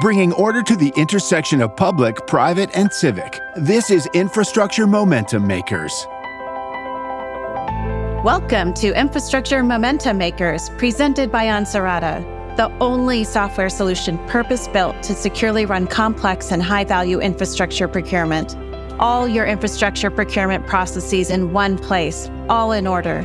bringing order to the intersection of public, private, and civic. This is Infrastructure Momentum Makers. Welcome to Infrastructure Momentum Makers, presented by Ansarada, the only software solution purpose built to securely run complex and high value infrastructure procurement. All your infrastructure procurement processes in one place, all in order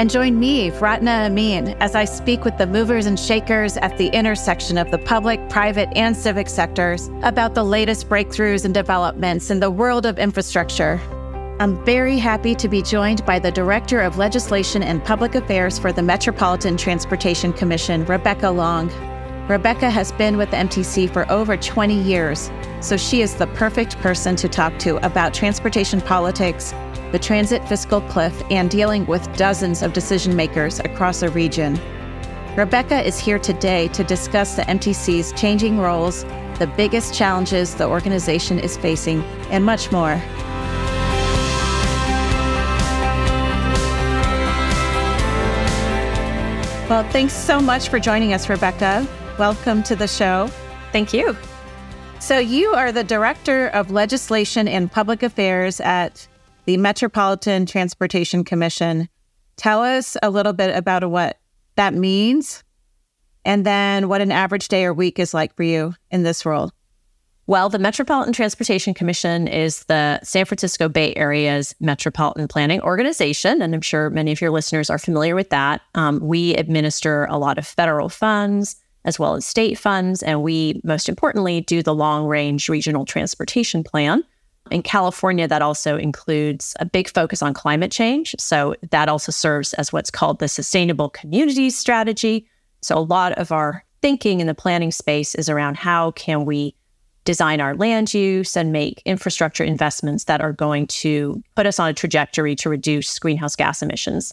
and join me, Ratna Amin, as I speak with the movers and shakers at the intersection of the public, private, and civic sectors about the latest breakthroughs and developments in the world of infrastructure. I'm very happy to be joined by the Director of Legislation and Public Affairs for the Metropolitan Transportation Commission, Rebecca Long. Rebecca has been with the MTC for over 20 years, so she is the perfect person to talk to about transportation politics, the transit fiscal cliff, and dealing with dozens of decision makers across a region. Rebecca is here today to discuss the MTC's changing roles, the biggest challenges the organization is facing, and much more. Well, thanks so much for joining us, Rebecca. Welcome to the show. Thank you. So, you are the Director of Legislation and Public Affairs at the Metropolitan Transportation Commission. Tell us a little bit about what that means and then what an average day or week is like for you in this role. Well, the Metropolitan Transportation Commission is the San Francisco Bay Area's metropolitan planning organization. And I'm sure many of your listeners are familiar with that. Um, we administer a lot of federal funds as well as state funds. And we, most importantly, do the long range regional transportation plan. In California, that also includes a big focus on climate change. So that also serves as what's called the Sustainable Communities Strategy. So a lot of our thinking in the planning space is around how can we design our land use and make infrastructure investments that are going to put us on a trajectory to reduce greenhouse gas emissions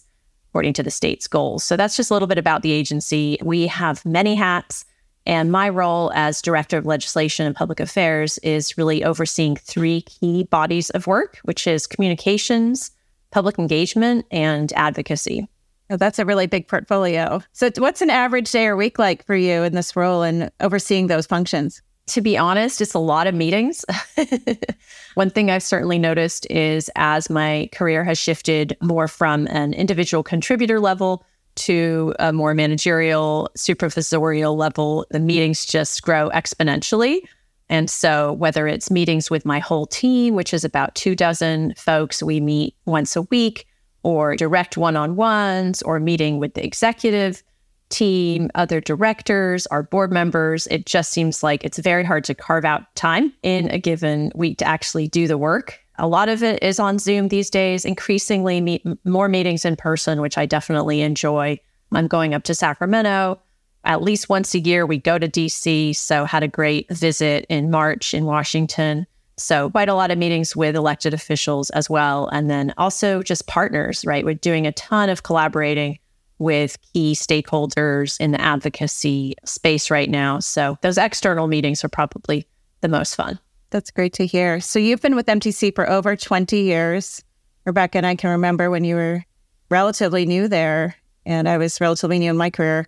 according to the state's goals. So that's just a little bit about the agency. We have many hats. And my role as Director of Legislation and Public Affairs is really overseeing three key bodies of work, which is communications, public engagement, and advocacy. Oh, that's a really big portfolio. So, what's an average day or week like for you in this role and overseeing those functions? To be honest, it's a lot of meetings. One thing I've certainly noticed is as my career has shifted more from an individual contributor level to a more managerial, supervisorial level, the meetings just grow exponentially. And so, whether it's meetings with my whole team, which is about two dozen folks, we meet once a week, or direct one on ones, or meeting with the executive team, other directors, our board members, it just seems like it's very hard to carve out time in a given week to actually do the work. A lot of it is on Zoom these days, increasingly meet, more meetings in person, which I definitely enjoy. I'm going up to Sacramento at least once a year. We go to DC. So, had a great visit in March in Washington. So, quite a lot of meetings with elected officials as well. And then also just partners, right? We're doing a ton of collaborating with key stakeholders in the advocacy space right now. So, those external meetings are probably the most fun. That's great to hear. So you've been with MTC for over 20 years. Rebecca and I can remember when you were relatively new there, and I was relatively new in my career.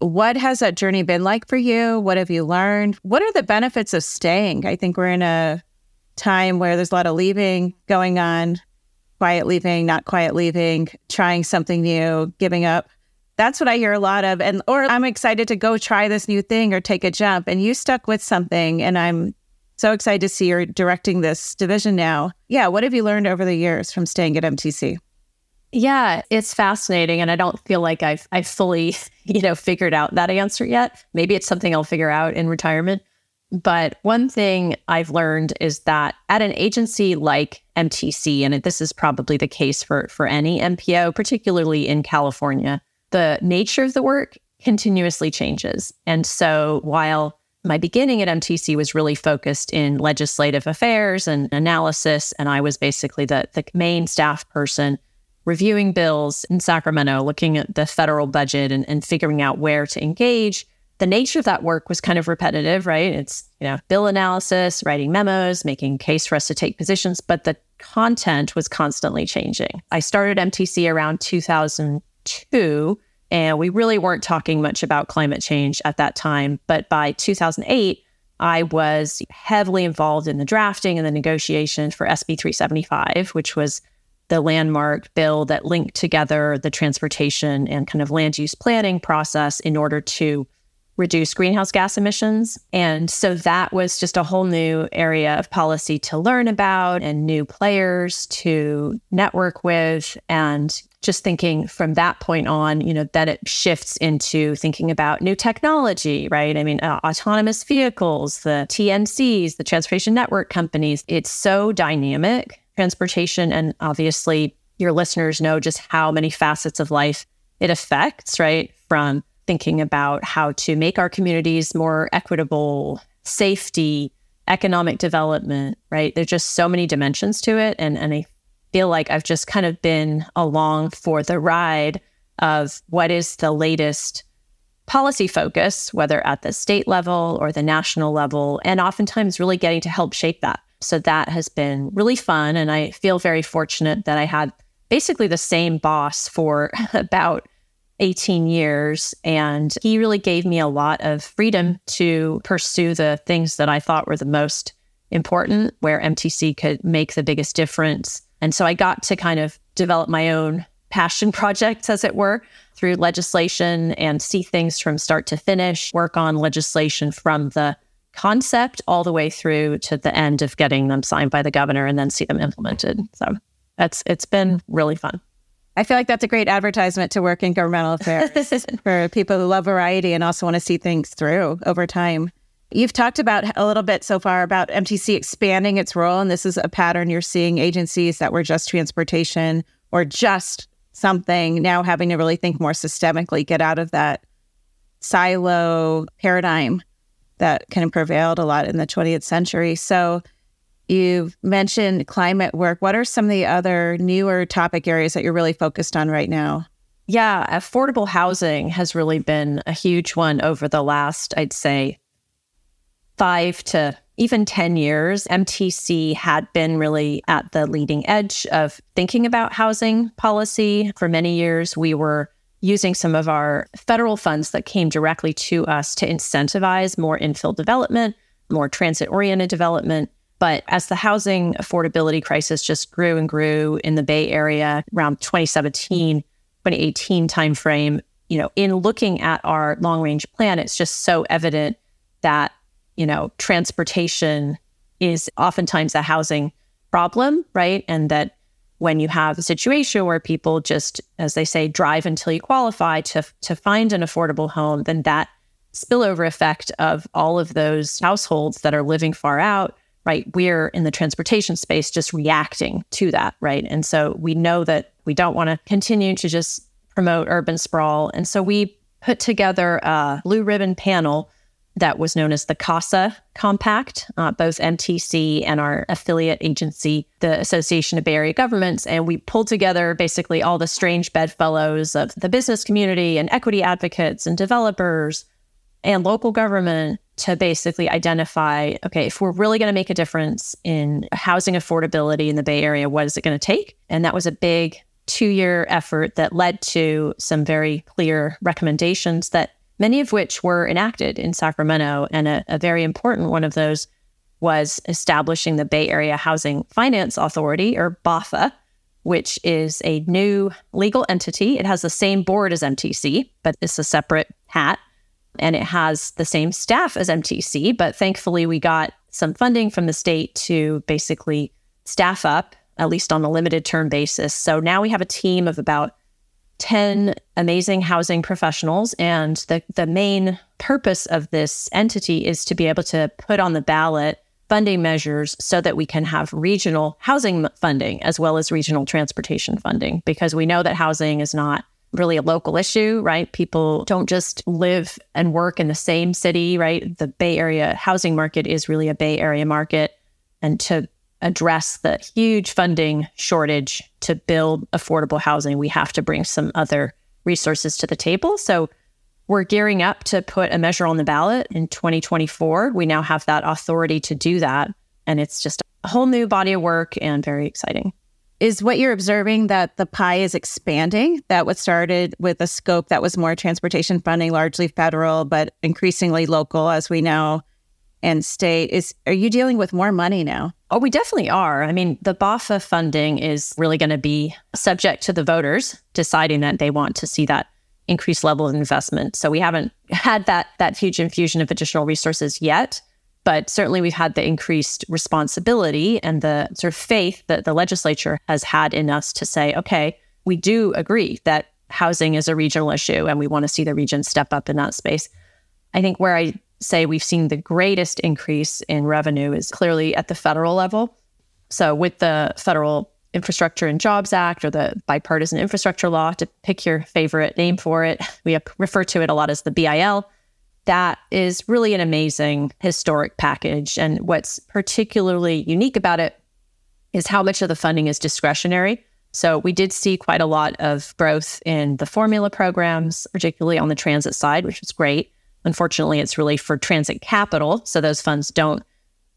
What has that journey been like for you? What have you learned? What are the benefits of staying? I think we're in a time where there's a lot of leaving going on, quiet leaving, not quiet leaving, trying something new, giving up. That's what I hear a lot of. And or I'm excited to go try this new thing or take a jump. And you stuck with something and I'm so excited to see you're directing this division now. Yeah, what have you learned over the years from staying at MTC? Yeah, it's fascinating, and I don't feel like I've I fully you know figured out that answer yet. Maybe it's something I'll figure out in retirement. But one thing I've learned is that at an agency like MTC, and this is probably the case for for any MPO, particularly in California, the nature of the work continuously changes. And so while my beginning at MTC was really focused in legislative affairs and analysis. And I was basically the, the main staff person reviewing bills in Sacramento, looking at the federal budget and, and figuring out where to engage. The nature of that work was kind of repetitive, right? It's, you know, bill analysis, writing memos, making case for us to take positions, but the content was constantly changing. I started MTC around 2002 And we really weren't talking much about climate change at that time. But by 2008, I was heavily involved in the drafting and the negotiation for SB 375, which was the landmark bill that linked together the transportation and kind of land use planning process in order to reduce greenhouse gas emissions. And so that was just a whole new area of policy to learn about and new players to network with. And just thinking from that point on, you know, that it shifts into thinking about new technology, right? I mean, uh, autonomous vehicles, the TNCs, the transportation network companies, it's so dynamic, transportation. And obviously, your listeners know just how many facets of life it affects, right? From thinking about how to make our communities more equitable, safety, economic development, right? There's just so many dimensions to it. And, and I feel like I've just kind of been along for the ride of what is the latest policy focus, whether at the state level or the national level, and oftentimes really getting to help shape that. So that has been really fun. And I feel very fortunate that I had basically the same boss for about 18 years. And he really gave me a lot of freedom to pursue the things that I thought were the most important, where MTC could make the biggest difference. And so I got to kind of develop my own passion projects, as it were, through legislation and see things from start to finish, work on legislation from the concept all the way through to the end of getting them signed by the governor and then see them implemented. So that's it's been really fun. I feel like that's a great advertisement to work in governmental affairs for people who love variety and also want to see things through over time. You've talked about a little bit so far about MTC expanding its role, and this is a pattern you're seeing agencies that were just transportation or just something now having to really think more systemically, get out of that silo paradigm that kind of prevailed a lot in the 20th century. So, You've mentioned climate work. What are some of the other newer topic areas that you're really focused on right now? Yeah, affordable housing has really been a huge one over the last, I'd say, five to even 10 years. MTC had been really at the leading edge of thinking about housing policy. For many years, we were using some of our federal funds that came directly to us to incentivize more infill development, more transit oriented development. But as the housing affordability crisis just grew and grew in the Bay Area around 2017, 2018 timeframe, you know, in looking at our long range plan, it's just so evident that, you know, transportation is oftentimes a housing problem, right? And that when you have a situation where people just, as they say, drive until you qualify to, to find an affordable home, then that spillover effect of all of those households that are living far out right? We're in the transportation space just reacting to that, right? And so we know that we don't want to continue to just promote urban sprawl. And so we put together a blue ribbon panel that was known as the CASA Compact, uh, both MTC and our affiliate agency, the Association of Bay Area Governments. And we pulled together basically all the strange bedfellows of the business community and equity advocates and developers and local government to basically identify okay, if we're really going to make a difference in housing affordability in the Bay Area, what is it going to take? And that was a big two year effort that led to some very clear recommendations that many of which were enacted in Sacramento. And a, a very important one of those was establishing the Bay Area Housing Finance Authority, or BAHFA, which is a new legal entity. It has the same board as MTC, but it's a separate hat and it has the same staff as MTC. But thankfully, we got some funding from the state to basically staff up, at least on a limited term basis. So now we have a team of about 10 amazing housing professionals. And the, the main purpose of this entity is to be able to put on the ballot funding measures so that we can have regional housing funding as well as regional transportation funding, because we know that housing is not really a local issue, right? People don't just live and work in the same city, right? The Bay Area housing market is really a Bay Area market. And to address the huge funding shortage to build affordable housing, we have to bring some other resources to the table. So we're gearing up to put a measure on the ballot in 2024. We now have that authority to do that. And it's just a whole new body of work and very exciting. Is what you're observing that the pie is expanding? That was started with a scope that was more transportation funding, largely federal, but increasingly local, as we know, and state. Is are you dealing with more money now? Oh, we definitely are. I mean, the BAHFA funding is really going to be subject to the voters deciding that they want to see that increased level of investment. So we haven't had that that huge infusion of additional resources yet, but certainly we've had the increased responsibility and the sort of faith that the legislature has had in us to say, okay, we do agree that housing is a regional issue and we want to see the region step up in that space. I think where I say we've seen the greatest increase in revenue is clearly at the federal level. So with the federal Infrastructure and Jobs Act or the Bipartisan Infrastructure Law, to pick your favorite name for it. We refer to it a lot as the BIL. That is really an amazing historic package. And what's particularly unique about it is how much of the funding is discretionary. So we did see quite a lot of growth in the formula programs, particularly on the transit side, which was great. Unfortunately, it's really for transit capital. So those funds don't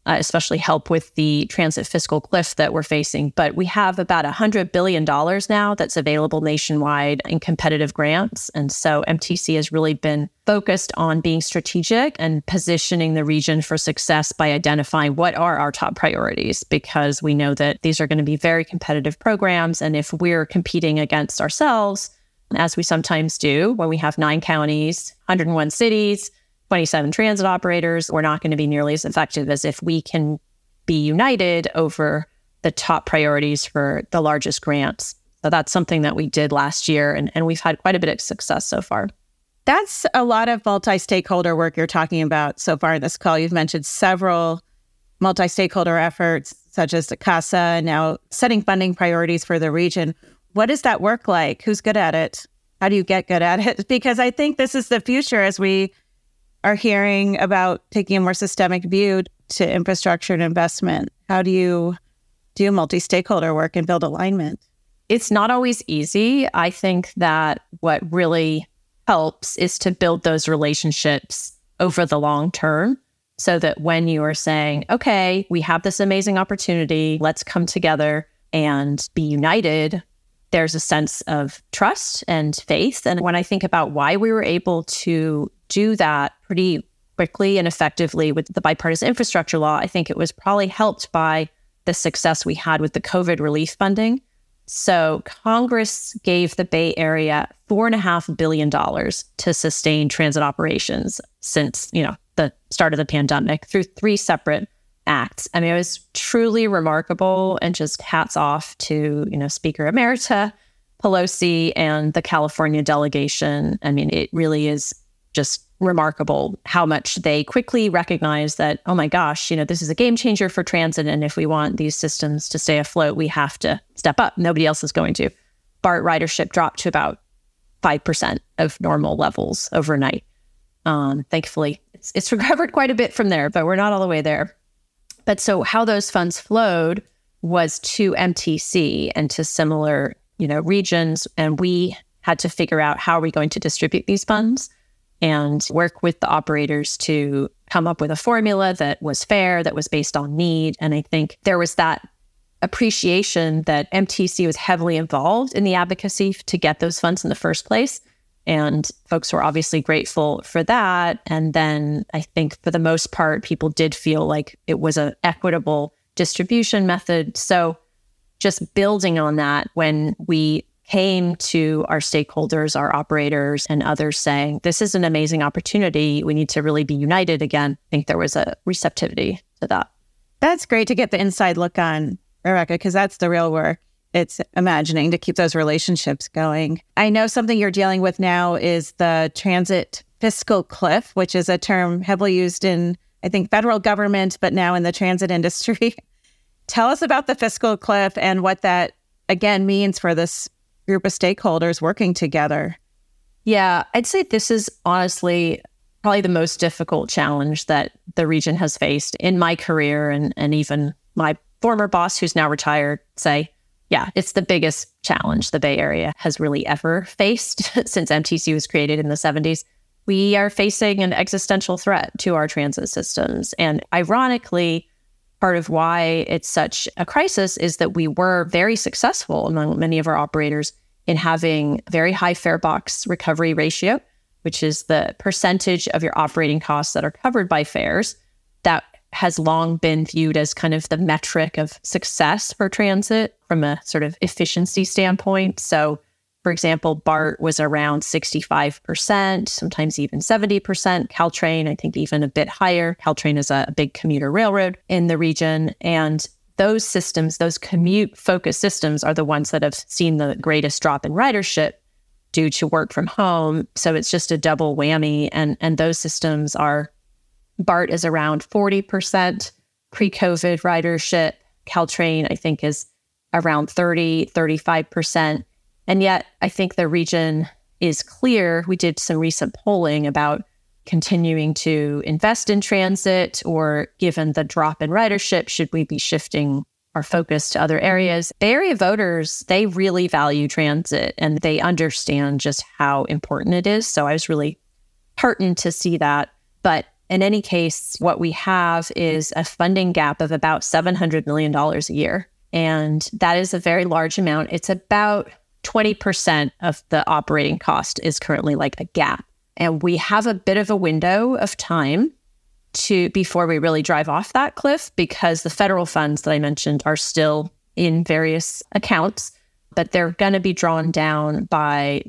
uh, especially help with the transit fiscal cliff that we're facing. But we have about $100 billion now that's available nationwide in competitive grants. And so MTC has really been focused on being strategic and positioning the region for success by identifying what are our top priorities, because we know that these are going to be very competitive programs. And if we're competing against ourselves, as we sometimes do when we have nine counties, 101 cities, 27 transit operators, we're not going to be nearly as effective as if we can be united over the top priorities for the largest grants. So that's something that we did last year, and, and we've had quite a bit of success so far. That's a lot of multi stakeholder work you're talking about so far in this call. You've mentioned several multi stakeholder efforts, such as the CASA, now setting funding priorities for the region. What does that work like? Who's good at it? How do you get good at it? Because I think this is the future as we are hearing about taking a more systemic view to infrastructure and investment. How do you do multi stakeholder work and build alignment? It's not always easy. I think that what really helps is to build those relationships over the long term so that when you are saying, okay, we have this amazing opportunity, let's come together and be united, there's a sense of trust and faith. And when I think about why we were able to do that pretty quickly and effectively with the bipartisan infrastructure law, I think it was probably helped by the success we had with the COVID relief funding. So Congress gave the Bay Area four and a half billion dollars to sustain transit operations since, you know, the start of the pandemic through three separate acts. I mean, it was truly remarkable and just hats off to, you know, Speaker Emerita Pelosi and the California delegation. I mean, it really is just remarkable how much they quickly recognize that, oh my gosh, you know, this is a game changer for transit. And if we want these systems to stay afloat, we have to step up. Nobody else is going to. BART ridership dropped to about 5% of normal levels overnight. Um, thankfully, it's, it's recovered quite a bit from there, but we're not all the way there. But so how those funds flowed was to MTC and to similar, you know, regions. And we had to figure out how are we going to distribute these funds and work with the operators to come up with a formula that was fair, that was based on need. And I think there was that appreciation that MTC was heavily involved in the advocacy to get those funds in the first place. And folks were obviously grateful for that. And then I think for the most part, people did feel like it was an equitable distribution method. So just building on that, when we came to our stakeholders, our operators, and others saying, This is an amazing opportunity. We need to really be united again. I think there was a receptivity to that. That's great to get the inside look on, Rebecca, because that's the real work. It's imagining to keep those relationships going. I know something you're dealing with now is the transit fiscal cliff, which is a term heavily used in, I think, federal government, but now in the transit industry. Tell us about the fiscal cliff and what that again means for this group of stakeholders working together. Yeah, I'd say this is honestly probably the most difficult challenge that the region has faced in my career and and even my former boss who's now retired say yeah, it's the biggest challenge the Bay Area has really ever faced since MTC was created in the 70s. We are facing an existential threat to our transit systems. And ironically, part of why it's such a crisis is that we were very successful among many of our operators in having very high fare box recovery ratio, which is the percentage of your operating costs that are covered by fares. That has long been viewed as kind of the metric of success for transit from a sort of efficiency standpoint. So, for example, BART was around 65%, sometimes even 70%. Caltrain, I think even a bit higher. Caltrain is a big commuter railroad in the region. And those systems, those commute focused systems, are the ones that have seen the greatest drop in ridership due to work from home. So it's just a double whammy. And, and those systems are BART is around 40% pre COVID ridership. Caltrain, I think, is around 30, 35%. And yet, I think the region is clear. We did some recent polling about continuing to invest in transit, or given the drop in ridership, should we be shifting our focus to other mm-hmm. areas? Bay Area voters, they really value transit and they understand just how important it is. So I was really heartened to see that. But in any case, what we have is a funding gap of about $700 million a year. And that is a very large amount. It's about 20% of the operating cost is currently like a gap. And we have a bit of a window of time to before we really drive off that cliff because the federal funds that I mentioned are still in various accounts, but they're going to be drawn down by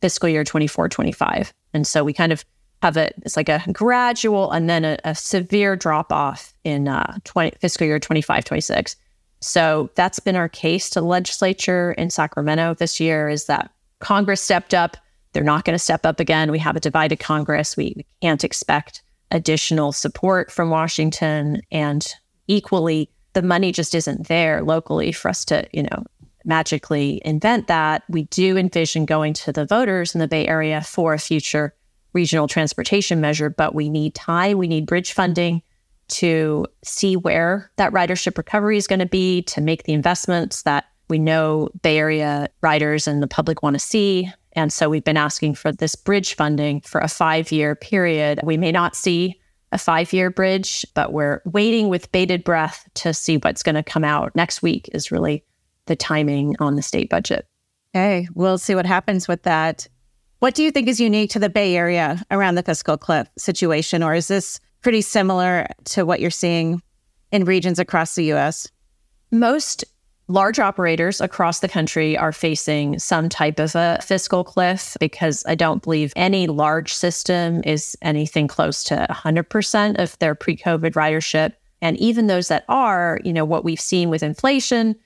fiscal year 24 25. And so we kind of have a it's like a gradual and then a, a severe drop off in uh, 20, fiscal year 25 26. So that's been our case to the legislature in Sacramento this year is that Congress stepped up. They're not going to step up again. We have a divided Congress. We, we can't expect additional support from Washington. And equally, the money just isn't there locally for us to, you know, magically invent that. We do envision going to the voters in the Bay Area for a future regional transportation measure, but we need tie, we need bridge funding to see where that ridership recovery is going to be, to make the investments that we know Bay Area riders and the public want to see. And so we've been asking for this bridge funding for a five year period. We may not see a five year bridge, but we're waiting with bated breath to see what's going to come out next week, is really the timing on the state budget. Okay, we'll see what happens with that. What do you think is unique to the Bay Area around the fiscal cliff situation, or is this pretty similar to what you're seeing in regions across the US? Most large operators across the country are facing some type of a fiscal cliff because I don't believe any large system is anything close to 100% of their pre COVID ridership. And even those that are, you know, what we've seen with inflation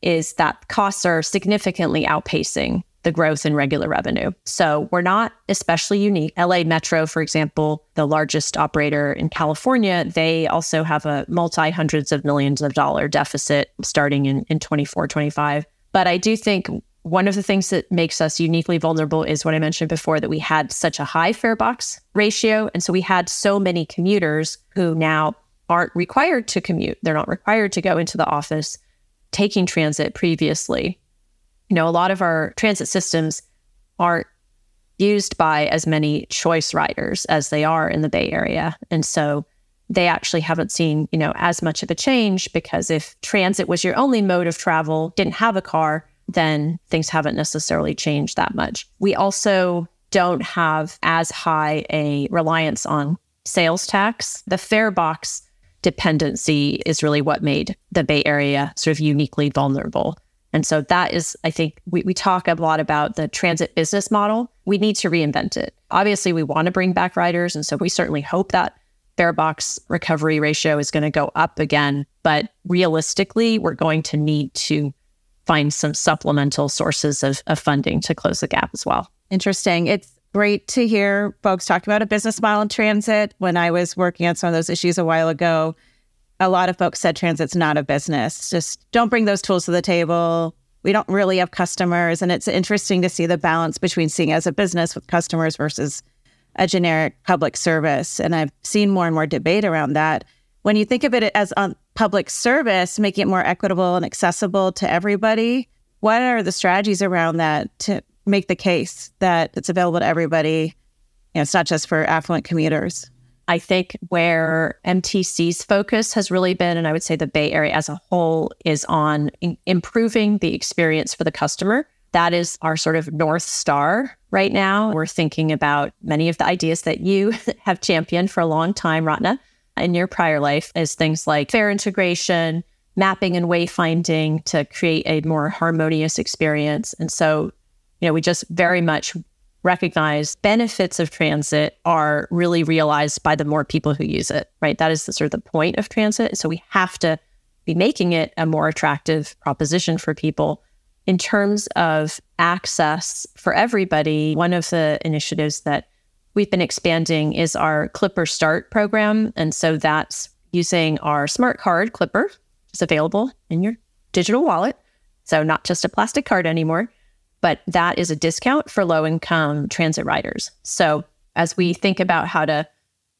is that costs are significantly outpacing the growth in regular revenue. So we're not especially unique. LA Metro, for example, the largest operator in California, they also have a multi hundreds of millions of dollar deficit starting in, in 24, 25. But I do think one of the things that makes us uniquely vulnerable is what I mentioned before that we had such a high fare box ratio. And so we had so many commuters who now aren't required to commute. They're not required to go into the office taking transit previously you know, a lot of our transit systems aren't used by as many choice riders as they are in the Bay Area. And so they actually haven't seen, you know, as much of a change because if transit was your only mode of travel, didn't have a car, then things haven't necessarily changed that much. We also don't have as high a reliance on sales tax. The fare box dependency is really what made the Bay Area sort of uniquely vulnerable. And so that is, I think, we, we talk a lot about the transit business model. We need to reinvent it. Obviously, we want to bring back riders. And so we certainly hope that fare box recovery ratio is going to go up again. But realistically, we're going to need to find some supplemental sources of, of funding to close the gap as well. Interesting. It's great to hear folks talk about a business model in transit. When I was working on some of those issues a while ago, a lot of folks said transit's not a business. Just don't bring those tools to the table. We don't really have customers. And it's interesting to see the balance between seeing as a business with customers versus a generic public service. And I've seen more and more debate around that. When you think of it as a public service, making it more equitable and accessible to everybody, what are the strategies around that to make the case that it's available to everybody? You know, it's not just for affluent commuters. I think where MTC's focus has really been, and I would say the Bay Area as a whole, is on improving the experience for the customer. That is our sort of North Star right now. We're thinking about many of the ideas that you have championed for a long time, Ratna, in your prior life, as things like fare integration, mapping and wayfinding to create a more harmonious experience. And so, you know, we just very much recognize benefits of transit are really realized by the more people who use it, right? That is the sort of the point of transit. So we have to be making it a more attractive proposition for people. In terms of access for everybody, one of the initiatives that we've been expanding is our Clipper Start program. And so that's using our smart card Clipper, which is available in your digital wallet. So not just a plastic card anymore, but that is a discount for low income transit riders. So as we think about how to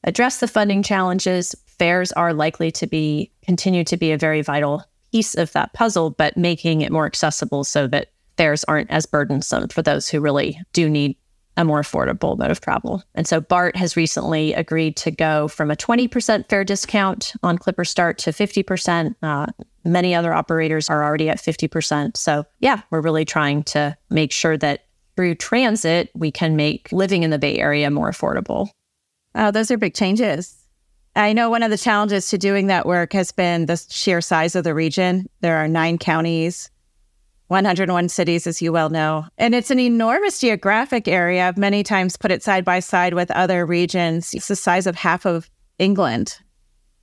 address the funding challenges, fares are likely to be continue to be a very vital piece of that puzzle, but making it more accessible so that fares aren't as burdensome for those who really do need a more affordable mode of travel. And so BART has recently agreed to go from a 20% fare discount on Clipper Start to 50%. Uh, many other operators are already at 50%. So, yeah, we're really trying to make sure that through transit, we can make living in the Bay Area more affordable. Oh, those are big changes. I know one of the challenges to doing that work has been the sheer size of the region. There are nine counties, 101 cities, as you well know. And it's an enormous geographic area. I've many times put it side by side with other regions. It's the size of half of England.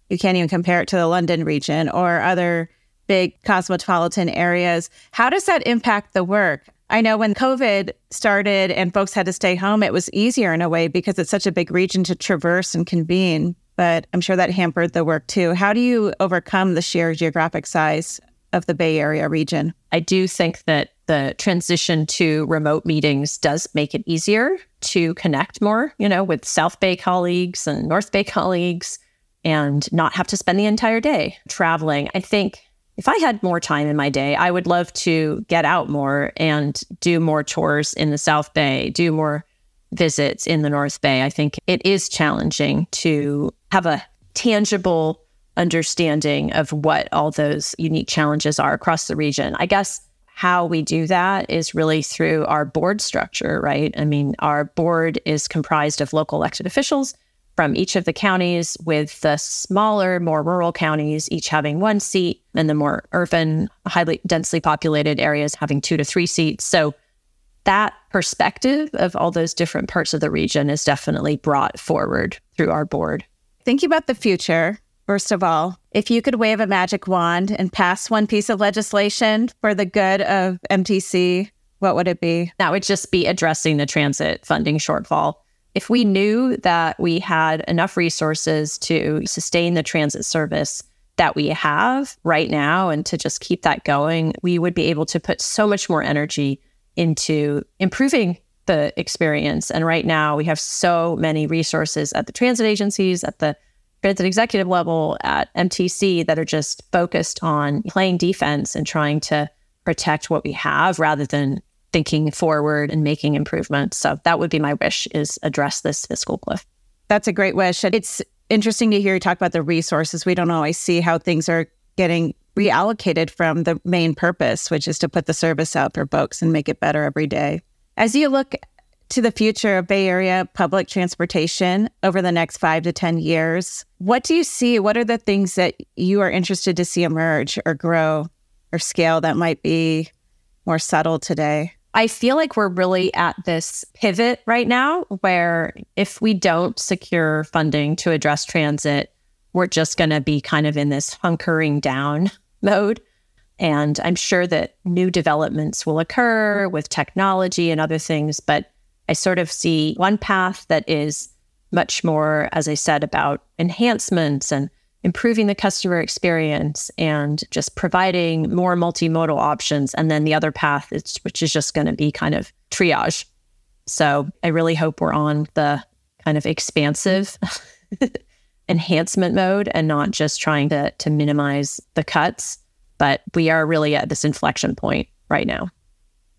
You can't even compare it to the London region or other big cosmopolitan areas. How does that impact the work? I know when COVID started and folks had to stay home, it was easier in a way because it's such a big region to traverse and convene. But I'm sure that hampered the work too. How do you overcome the sheer geographic size of the Bay Area region. I do think that the transition to remote meetings does make it easier to connect more, you know, with South Bay colleagues and North Bay colleagues and not have to spend the entire day traveling. I think if I had more time in my day, I would love to get out more and do more tours in the South Bay, do more visits in the North Bay. I think it is challenging to have a tangible understanding of what all those unique challenges are across the region. I guess how we do that is really through our board structure, right? I mean, our board is comprised of local elected officials from each of the counties, with the smaller, more rural counties each having one seat, and the more urban, highly densely populated areas having two to three seats. So that perspective of all those different parts of the region is definitely brought forward through our board. Thinking about the future, First of all, if you could wave a magic wand and pass one piece of legislation for the good of MTC, what would it be? That would just be addressing the transit funding shortfall. If we knew that we had enough resources to sustain the transit service that we have right now and to just keep that going, we would be able to put so much more energy into improving the experience. And right now, we have so many resources at the transit agencies, at the transit executive level at MTC that are just focused on playing defense and trying to protect what we have rather than thinking forward and making improvements. So that would be my wish is address this fiscal cliff. That's a great wish. It's interesting to hear you talk about the resources. We don't always see how things are getting reallocated from the main purpose, which is to put the service out for folks and make it better every day. As you look to the future of Bay Area public transportation over the next five to 10 years, what do you see? What are the things that you are interested to see emerge or grow or scale that might be more subtle today? I feel like we're really at this pivot right now where if we don't secure funding to address transit, we're just going to be kind of in this hunkering down mode. And I'm sure that new developments will occur with technology and other things, but I sort of see one path that is much more, as I said, about enhancements and improving the customer experience and just providing more multimodal options. And then the other path, is, which is just going to be kind of triage. So I really hope we're on the kind of expansive enhancement mode and not just trying to, to minimize the cuts. But we are really at this inflection point right now.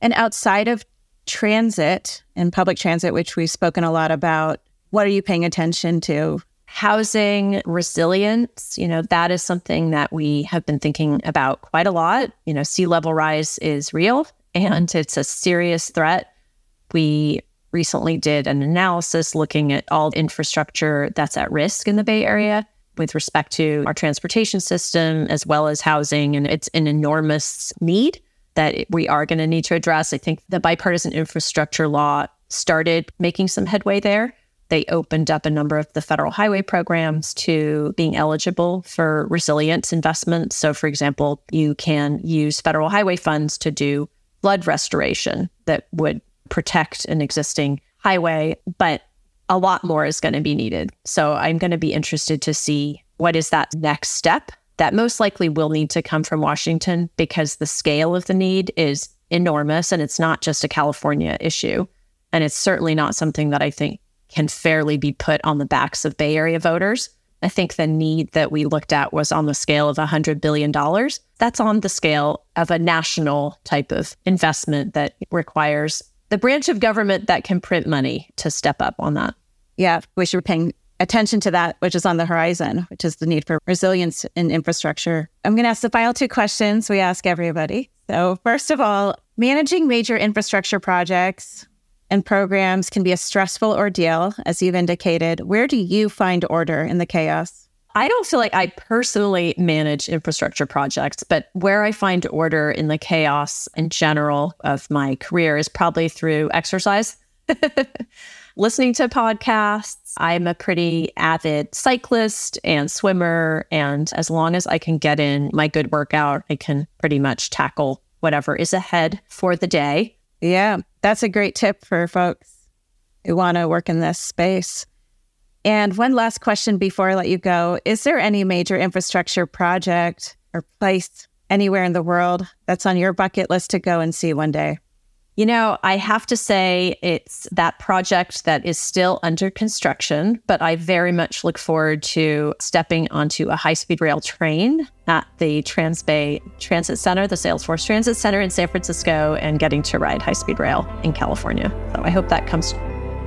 And outside of transit and public transit, which we've spoken a lot about, what are you paying attention to? Housing resilience, you know, that is something that we have been thinking about quite a lot. You know, sea level rise is real and it's a serious threat. We recently did an analysis looking at all infrastructure that's at risk in the Bay Area with respect to our transportation system as well as housing. And it's an enormous need that we are going to need to address. I think the bipartisan infrastructure law started making some headway there. They opened up a number of the federal highway programs to being eligible for resilience investments. So, for example, you can use federal highway funds to do flood restoration that would protect an existing highway, but a lot more is going to be needed. So, I'm going to be interested to see what is that next step that most likely will need to come from Washington because the scale of the need is enormous and it's not just a California issue. And it's certainly not something that I think can fairly be put on the backs of Bay Area voters. I think the need that we looked at was on the scale of $100 billion. That's on the scale of a national type of investment that requires the branch of government that can print money to step up on that. Yeah, we should be paying attention to that, which is on the horizon, which is the need for resilience in infrastructure. I'm going to ask the final two questions we ask everybody. So, first of all, managing major infrastructure projects and programs can be a stressful ordeal, as you've indicated. Where do you find order in the chaos? I don't feel like I personally manage infrastructure projects, but where I find order in the chaos in general of my career is probably through exercise. Listening to podcasts. I'm a pretty avid cyclist and swimmer. And as long as I can get in my good workout, I can pretty much tackle whatever is ahead for the day. Yeah, that's a great tip for folks who want to work in this space. And one last question before I let you go Is there any major infrastructure project or place anywhere in the world that's on your bucket list to go and see one day? You know, I have to say it's that project that is still under construction, but I very much look forward to stepping onto a high speed rail train at the Transbay Transit Center, the Salesforce Transit Center in San Francisco, and getting to ride high speed rail in California. So I hope that comes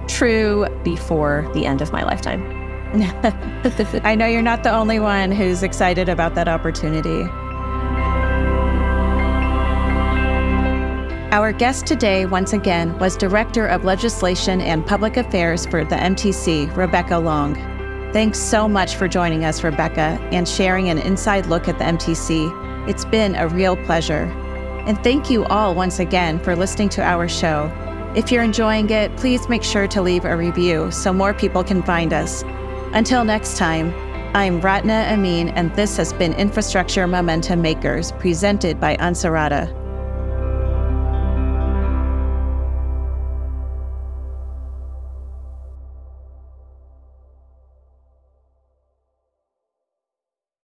true before the end of my lifetime. I know you're not the only one who's excited about that opportunity. Our guest today, once again, was Director of Legislation and Public Affairs for the MTC, Rebecca Long. Thanks so much for joining us, Rebecca, and sharing an inside look at the MTC. It's been a real pleasure. And thank you all once again for listening to our show. If you're enjoying it, please make sure to leave a review so more people can find us. Until next time, I'm Ratna Amin, and this has been Infrastructure Momentum Makers, presented by Ansarada.